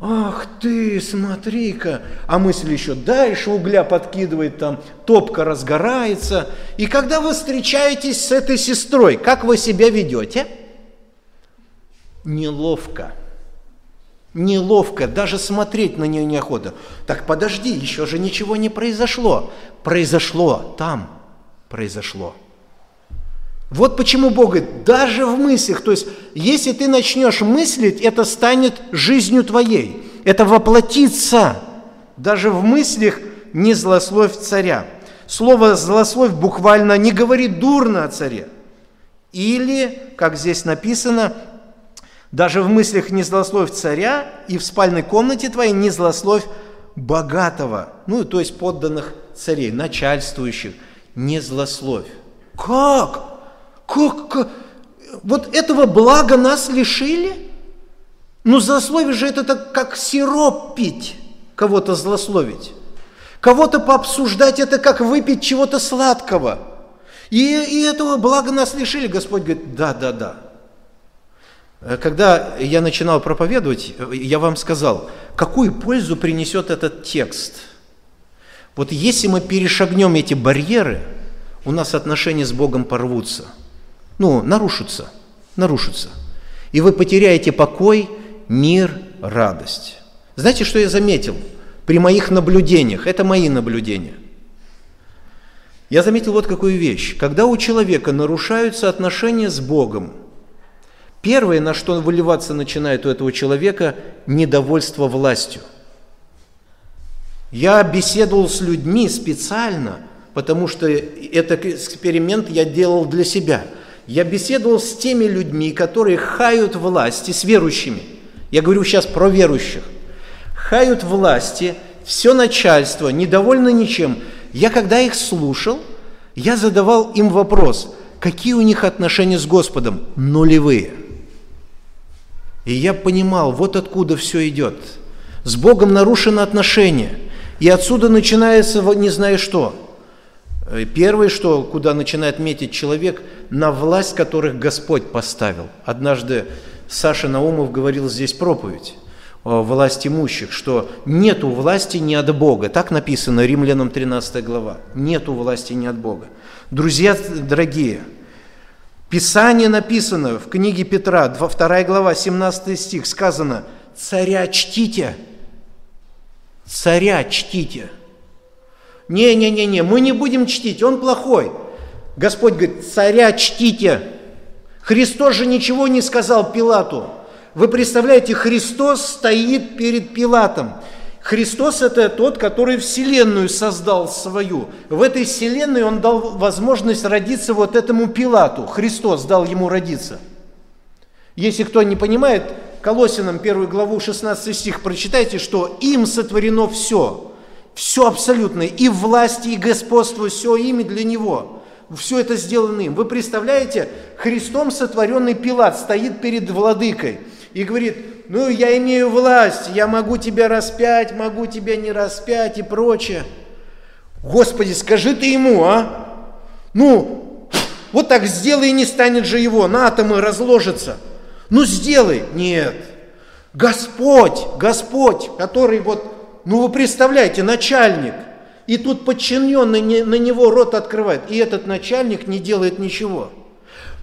ах ты, смотри-ка. А мысль еще дальше угля подкидывает, там топка разгорается. И когда вы встречаетесь с этой сестрой, как вы себя ведете? Неловко. Неловко, даже смотреть на нее неохота. Так подожди, еще же ничего не произошло. Произошло там, произошло. Вот почему Бог говорит, даже в мыслях, то есть если ты начнешь мыслить, это станет жизнью твоей, это воплотится. Даже в мыслях не злословь царя. Слово «злословь» буквально не говорит дурно о царе. Или, как здесь написано, даже в мыслях не злословь царя и в спальной комнате твоей не злословь богатого, ну, то есть подданных царей, начальствующих, не злословь. Как? Как? Вот этого блага нас лишили? Ну, злословие же это так, как сироп пить, кого-то злословить. Кого-то пообсуждать это как выпить чего-то сладкого. И, и этого блага нас лишили. Господь говорит, да, да, да. Когда я начинал проповедовать, я вам сказал, какую пользу принесет этот текст. Вот если мы перешагнем эти барьеры, у нас отношения с Богом порвутся – ну, нарушится, нарушится. И вы потеряете покой, мир, радость. Знаете, что я заметил при моих наблюдениях? Это мои наблюдения. Я заметил вот какую вещь. Когда у человека нарушаются отношения с Богом, Первое, на что выливаться начинает у этого человека, недовольство властью. Я беседовал с людьми специально, потому что этот эксперимент я делал для себя. Я беседовал с теми людьми, которые хают власти, с верующими. Я говорю сейчас про верующих. Хают власти, все начальство, недовольны ничем. Я когда их слушал, я задавал им вопрос, какие у них отношения с Господом? Нулевые. И я понимал, вот откуда все идет. С Богом нарушено отношение. И отсюда начинается не знаю что. Э, первое, что, куда начинает метить человек, на власть которых Господь поставил. Однажды Саша Наумов говорил здесь проповедь о власть имущих, что нету власти не от Бога. Так написано Римлянам 13 глава. Нету власти не от Бога. Друзья дорогие, Писание написано в книге Петра, 2 глава, 17 стих, сказано, «Царя чтите, царя чтите». Не-не-не-не, мы не будем чтить, он плохой. Господь говорит, царя чтите. Христос же ничего не сказал Пилату. Вы представляете, Христос стоит перед Пилатом. Христос – это тот, который Вселенную создал свою. В этой Вселенной Он дал возможность родиться вот этому Пилату. Христос дал ему родиться. Если кто не понимает, Колосинам 1 главу 16 стих прочитайте, что им сотворено все. Все абсолютно. И власть, и господство, все ими для Него. Все это сделано им. Вы представляете, Христом сотворенный Пилат стоит перед владыкой и говорит, ну, я имею власть, я могу тебя распять, могу тебя не распять и прочее. Господи, скажи ты ему, а? Ну, вот так сделай, не станет же его, на атомы разложится. Ну, сделай. Нет. Господь, Господь, который вот, ну, вы представляете, начальник, и тут подчиненный на него рот открывает, и этот начальник не делает ничего –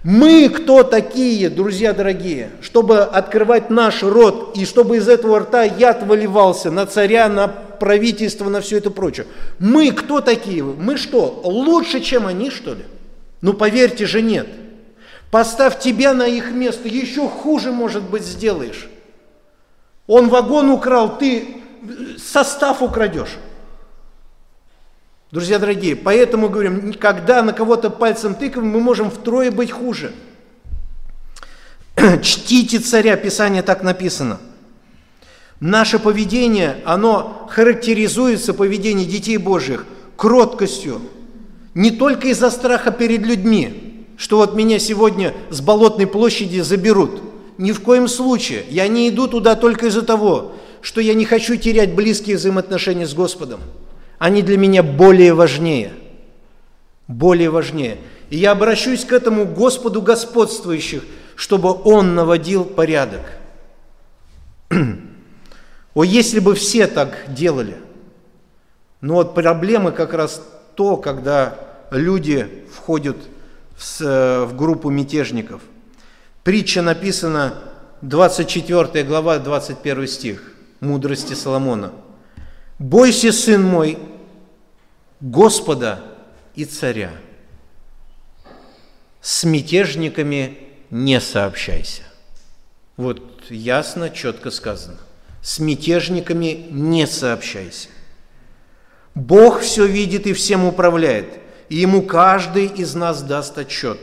мы кто такие, друзья дорогие, чтобы открывать наш рот и чтобы из этого рта яд выливался на царя, на правительство, на все это прочее. Мы кто такие? Мы что, лучше, чем они, что ли? Ну, поверьте же, нет. Поставь тебя на их место, еще хуже, может быть, сделаешь. Он вагон украл, ты состав украдешь. Друзья дорогие, поэтому говорим, когда на кого-то пальцем тыкаем, мы можем втрое быть хуже. *clears throat* Чтите царя, Писание так написано. Наше поведение, оно характеризуется, поведение детей Божьих, кроткостью. Не только из-за страха перед людьми, что вот меня сегодня с Болотной площади заберут. Ни в коем случае. Я не иду туда только из-за того, что я не хочу терять близкие взаимоотношения с Господом. Они для меня более важнее. Более важнее. И я обращусь к этому Господу господствующих, чтобы Он наводил порядок. *clears throat* О, если бы все так делали. Но вот проблема как раз то, когда люди входят в, в группу мятежников. Притча написана 24 глава, 21 стих, мудрости Соломона – Бойся, сын мой, Господа и царя. С мятежниками не сообщайся. Вот ясно, четко сказано. С мятежниками не сообщайся. Бог все видит и всем управляет, и ему каждый из нас даст отчет.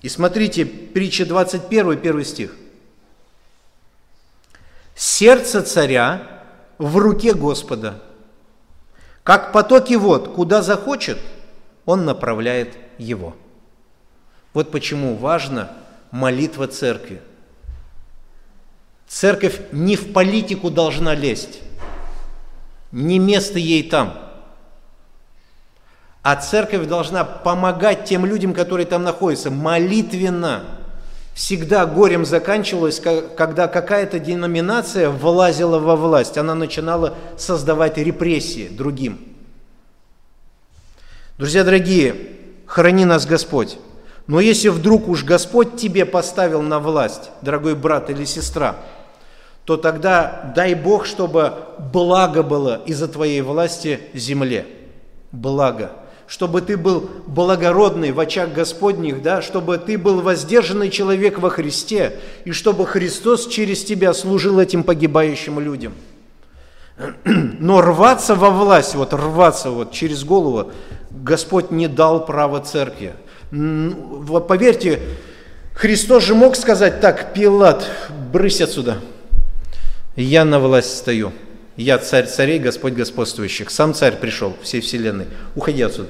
И смотрите, притча 21, первый стих. Сердце царя в руке Господа. Как потоки вод, куда захочет, Он направляет его. Вот почему важна молитва церкви. Церковь не в политику должна лезть, не место ей там. А церковь должна помогать тем людям, которые там находятся, молитвенно – всегда горем заканчивалось, когда какая-то деноминация влазила во власть, она начинала создавать репрессии другим. Друзья дорогие, храни нас Господь. Но если вдруг уж Господь тебе поставил на власть, дорогой брат или сестра, то тогда дай Бог, чтобы благо было из-за твоей власти земле. Благо чтобы ты был благородный в очах Господних, да, чтобы ты был воздержанный человек во Христе, и чтобы Христос через тебя служил этим погибающим людям. *clears throat* Но рваться во власть, вот рваться вот через голову, Господь не дал права церкви. Поверьте, Христос же мог сказать так, Пилат, брысь отсюда, я на власть стою. Я царь царей, Господь господствующих. Сам царь пришел всей вселенной. Уходи отсюда.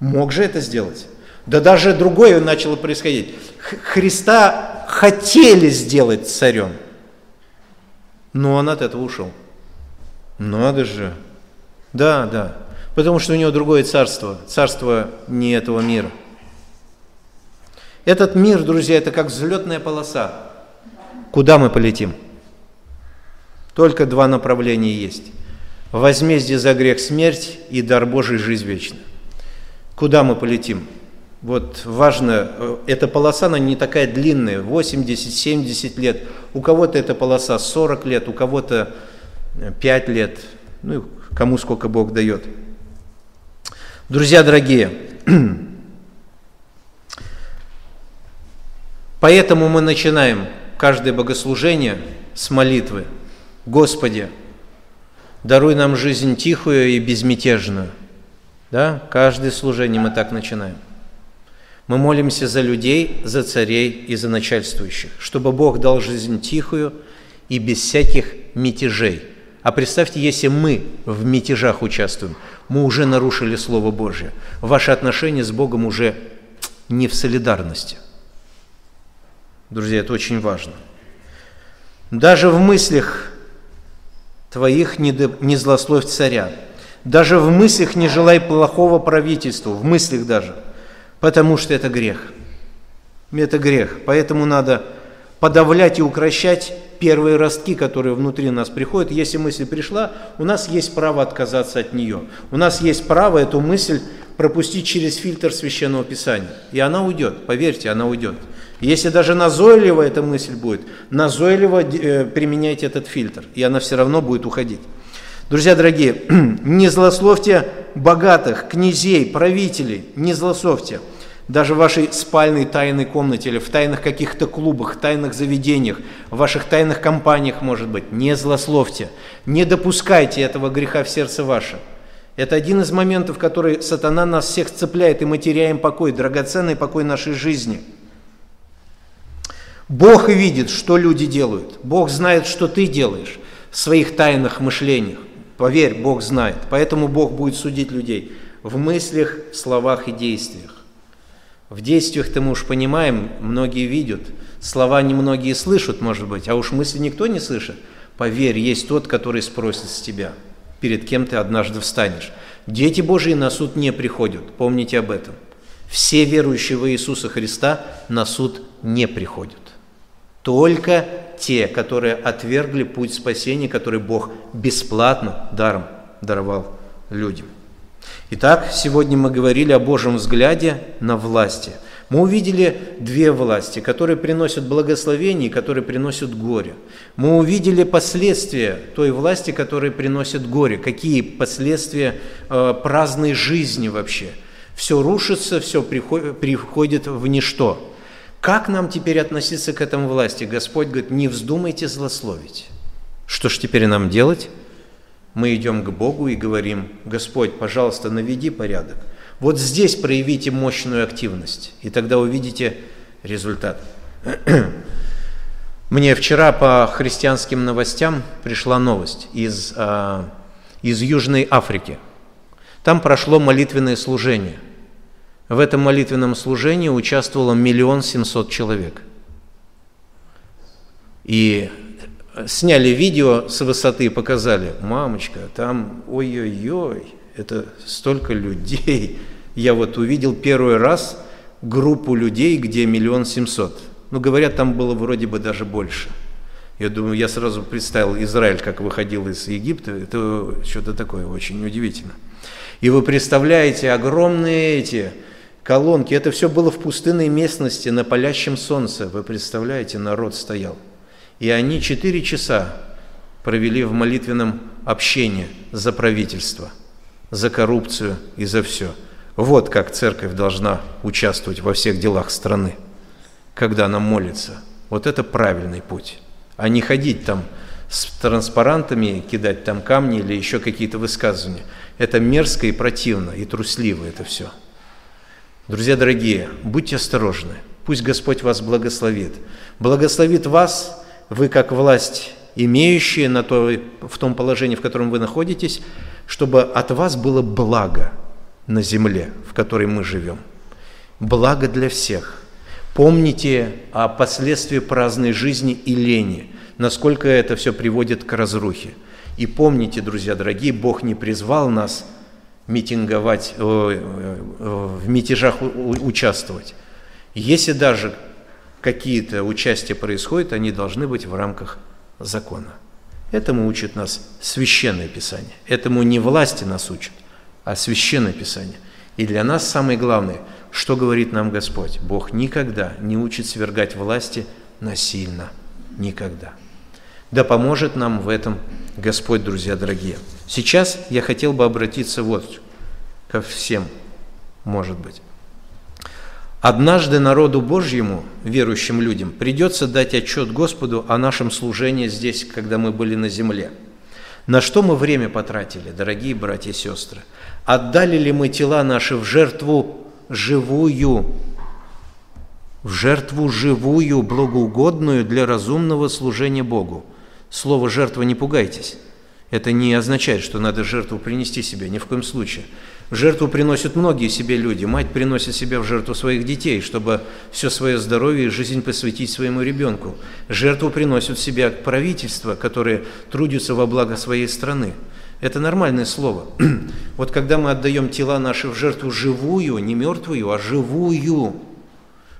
Мог же это сделать? Да даже другое начало происходить. Христа хотели сделать царем, но он от этого ушел. Надо же. Да, да. Потому что у него другое царство. Царство не этого мира. Этот мир, друзья, это как взлетная полоса. Куда мы полетим? Только два направления есть. Возмездие за грех смерть и дар Божий жизнь вечная. Куда мы полетим? Вот важно, э, эта полоса, она не такая длинная, 80-70 лет. У кого-то эта полоса 40 лет, у кого-то 5 лет, ну, кому сколько Бог дает. Друзья дорогие, *clears throat* поэтому мы начинаем каждое богослужение с молитвы. Господи, даруй нам жизнь тихую и безмятежную – да? Каждое служение мы так начинаем. Мы молимся за людей, за царей и за начальствующих, чтобы Бог дал жизнь тихую и без всяких мятежей. А представьте, если мы в мятежах участвуем, мы уже нарушили Слово Божье. Ваши отношения с Богом уже не в солидарности. Друзья, это очень важно. Даже в мыслях твоих не злословь царя, даже в мыслях не желай плохого правительству, в мыслях даже, потому что это грех. Это грех, поэтому надо подавлять и укращать первые ростки, которые внутри нас приходят. Если мысль пришла, у нас есть право отказаться от нее. У нас есть право эту мысль пропустить через фильтр Священного Писания. И она уйдет, поверьте, она уйдет. Если даже назойливо эта мысль будет, назойливо э, применяйте этот фильтр, и она все равно будет уходить. Друзья дорогие, *clears throat* не злословьте богатых, князей, правителей, не злословьте. Даже в вашей спальной тайной комнате или в тайных каких-то клубах, тайных заведениях, в ваших тайных компаниях, может быть, не злословьте. Не допускайте этого греха в сердце ваше. Это один из моментов, который сатана нас всех цепляет, и мы теряем покой, драгоценный покой нашей жизни. Бог видит, что люди делают. Бог знает, что ты делаешь в своих тайных мышлениях. Поверь, Бог знает. Поэтому Бог будет судить людей в мыслях, словах и действиях. В действиях-то мы уж понимаем, многие видят, слова немногие слышат, может быть, а уж мысли никто не слышит. Поверь, есть тот, который спросит с тебя, перед кем ты однажды встанешь. Дети Божии на суд не приходят, помните об этом. Все верующие в Иисуса Христа на суд не приходят. Только те, которые отвергли путь спасения, который Бог бесплатно, даром даровал людям. Итак, сегодня мы говорили о Божьем взгляде на власти. Мы увидели две власти, которые приносят благословение и которые приносят горе. Мы увидели последствия той власти, которая приносит горе. Какие последствия э, праздной жизни вообще. Все рушится, все приходит, в ничто. Как нам теперь относиться к этому власти? Господь говорит, не вздумайте злословить. Что ж теперь нам делать? Мы идем к Богу и говорим, Господь, пожалуйста, наведи порядок. Вот здесь проявите мощную активность, и тогда увидите результат. *clears throat* Мне вчера по христианским новостям пришла новость из, а, из Южной Африки. Там прошло молитвенное служение – в этом молитвенном служении участвовало миллион семьсот человек. И сняли видео с высоты и показали, мамочка, там ой-ой-ой, это столько людей. Я вот увидел первый раз группу людей, где миллион семьсот. Ну, говорят, там было вроде бы даже больше. Я думаю, я сразу представил Израиль, как выходил из Египта. Это что-то такое очень удивительно. И вы представляете огромные эти колонки. Это все было в пустынной местности на палящем солнце. Вы представляете, народ стоял. И они четыре часа провели в молитвенном общении за правительство, за коррупцию и за все. Вот как церковь должна участвовать во всех делах страны, когда она молится. Вот это правильный путь, а не ходить там с транспарантами, кидать там камни или еще какие-то высказывания. Это мерзко и противно, и трусливо это все. Друзья дорогие, будьте осторожны. Пусть Господь вас благословит. Благословит вас, вы как власть имеющие на то, в том положении, в котором вы находитесь, чтобы от вас было благо на земле, в которой мы живем. Благо для всех. Помните о последствии праздной жизни и лени, насколько это все приводит к разрухе. И помните, друзья дорогие, Бог не призвал нас митинговать, э, э, в мятежах участвовать. Если даже какие-то участия происходят, они должны быть в рамках закона. Этому учит нас Священное Писание. Этому не власти нас учат, а Священное Писание. И для нас самое главное, что говорит нам Господь. Бог никогда не учит свергать власти насильно. Никогда. Да поможет нам в этом Господь, друзья дорогие. Сейчас я хотел бы обратиться вот ко всем, может быть. Однажды народу Божьему, верующим людям, придется дать отчет Господу о нашем служении здесь, когда мы были на земле. На что мы время потратили, дорогие братья и сестры? Отдали ли мы тела наши в жертву живую, в жертву живую, благоугодную для разумного служения Богу? Слово «жертва» не пугайтесь. Это не означает, что надо жертву принести себе, ни в коем случае. Жертву приносят многие себе люди. Мать приносит себя в жертву своих детей, чтобы все свое здоровье и жизнь посвятить своему ребенку. Жертву приносят себя правительства, которые трудятся во благо своей страны. Это нормальное слово. *clears throat* Вот когда мы отдаем тела наши в жертву живую, не мертвую, а живую,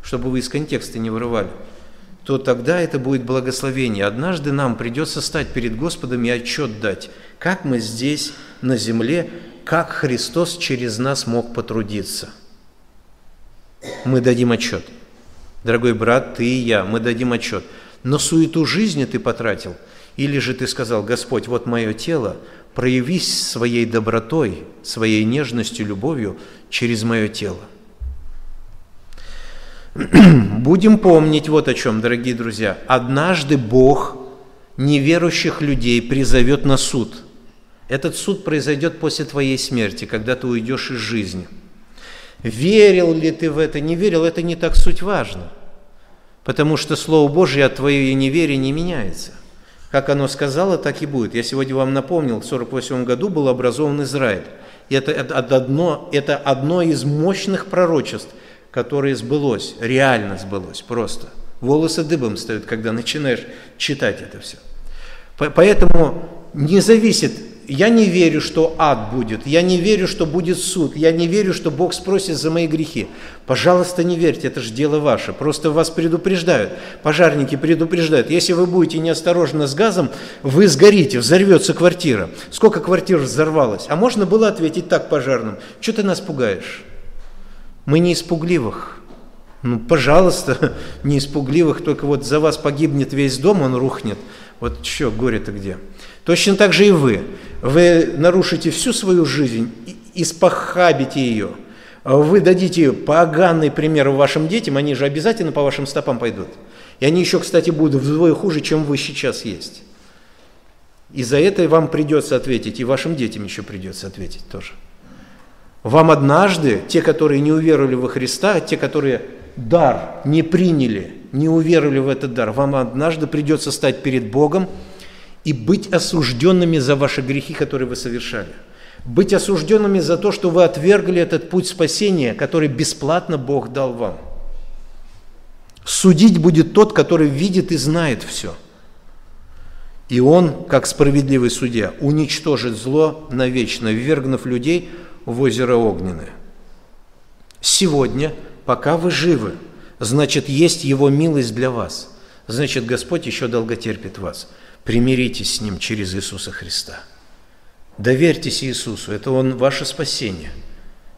чтобы вы из контекста не вырывали, то тогда это будет благословение. Однажды нам придется стать перед Господом и отчет дать, как мы здесь на земле как Христос через нас мог потрудиться. Мы дадим отчет. Дорогой брат, ты и я, мы дадим отчет. Но суету жизни ты потратил, или же ты сказал, Господь, вот мое тело, проявись своей добротой, своей нежностью, любовью через мое тело. *clears throat* Будем помнить вот о чем, дорогие друзья. Однажды Бог неверующих людей призовет на суд – этот суд произойдет после твоей смерти, когда ты уйдешь из жизни. Верил ли ты в это, не верил, это не так суть важно. Потому что Слово Божье от твоей неверия не меняется. Как оно сказало, так и будет. Я сегодня вам напомнил, в 1948 году был образован Израиль. Это, это, одно, это одно из мощных пророчеств, которое сбылось, реально сбылось просто. Волосы дыбом встают, когда начинаешь читать это все. Поэтому не зависит я не верю, что ад будет, я не верю, что будет суд, я не верю, что Бог спросит за мои грехи. Пожалуйста, не верьте, это же дело ваше. Просто вас предупреждают, пожарники предупреждают. Если вы будете неосторожны с газом, вы сгорите, взорвется квартира. Сколько квартир взорвалось? А можно было ответить так пожарным, что ты нас пугаешь? Мы не испугливых. Ну, пожалуйста, *laughs* не испугливых, только вот за вас погибнет весь дом, он рухнет. Вот что, горе-то где? Точно так же и вы. Вы нарушите всю свою жизнь, испохабите ее. Вы дадите поганый пример вашим детям, они же обязательно по вашим стопам пойдут. И они еще, кстати, будут вдвое хуже, чем вы сейчас есть. И за это вам придется ответить, и вашим детям еще придется ответить тоже. Вам однажды, те, которые не уверовали во Христа, те, которые дар не приняли, не уверовали в этот дар, вам однажды придется стать перед Богом и быть осужденными за ваши грехи, которые вы совершали. Быть осужденными за то, что вы отвергли этот путь спасения, который бесплатно Бог дал вам. Судить будет тот, который видит и знает все. И он, как справедливый судья, уничтожит зло навечно, ввергнув людей в озеро Огненное. Сегодня, пока вы живы, значит, есть Его милость для вас. Значит, Господь еще долго терпит вас – Примиритесь с Ним через Иисуса Христа. Доверьтесь Иисусу, это Он ваше спасение,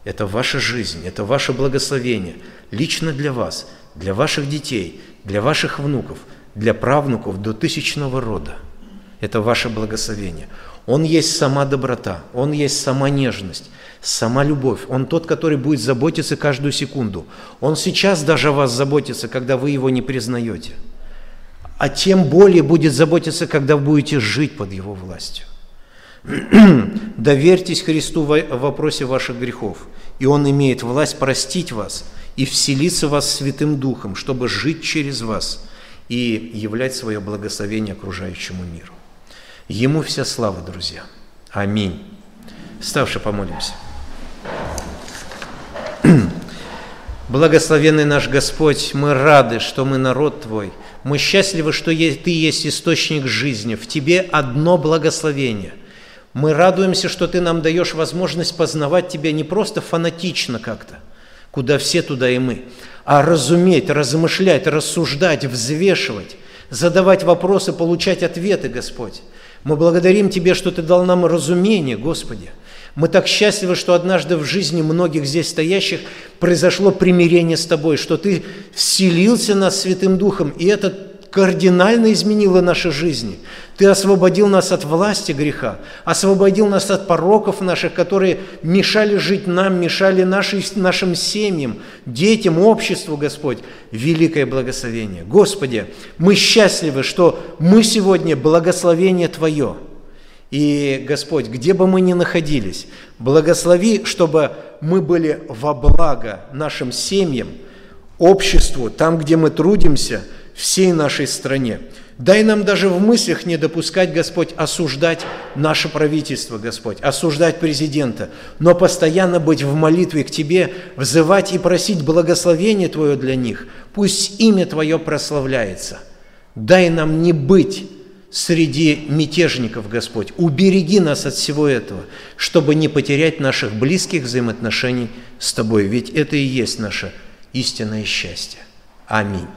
это ваша жизнь, это ваше благословение, лично для вас, для ваших детей, для ваших внуков, для правнуков до тысячного рода. это ваше благословение. Он есть сама доброта, Он есть сама нежность, сама любовь. Он тот, который будет заботиться каждую секунду. Он сейчас даже о вас заботится, когда вы Его не признаете. А тем более будет заботиться, когда будете жить под Его властью. *clears throat* Доверьтесь Христу в вопросе ваших грехов, и Он имеет власть простить вас и вселиться в вас Святым Духом, чтобы жить через вас и являть свое благословение окружающему миру. Ему вся слава, друзья. Аминь. Ставши, помолимся. *clears throat* Благословенный наш Господь, мы рады, что мы народ Твой. Мы счастливы, что Ты есть источник жизни. В Тебе одно благословение. Мы радуемся, что Ты нам даешь возможность познавать Тебя не просто фанатично как-то, куда все, туда и мы, а разуметь, размышлять, рассуждать, взвешивать, задавать вопросы, получать ответы, Господь. Мы благодарим Тебе, что Ты дал нам разумение, Господи. Мы так счастливы, что однажды в жизни многих здесь стоящих произошло примирение с Тобой, что Ты вселился нас Святым Духом, и это кардинально изменило наши жизни. Ты освободил нас от власти греха, освободил нас от пороков наших, которые мешали жить нам, мешали нашей, нашим семьям, детям, обществу, Господь. Великое благословение. Господи, мы счастливы, что мы сегодня благословение Твое. И, Господь, где бы мы ни находились, благослови, чтобы мы были во благо нашим семьям, обществу, там, где мы трудимся – всей нашей стране. Дай нам даже в мыслях не допускать, Господь, осуждать наше правительство, Господь, осуждать президента, но постоянно быть в молитве к Тебе, взывать и просить благословения Твое для них. Пусть имя Твое прославляется. Дай нам не быть среди мятежников, Господь. Убереги нас от всего этого, чтобы не потерять наших близких взаимоотношений с Тобой, ведь это и есть наше истинное счастье. Аминь.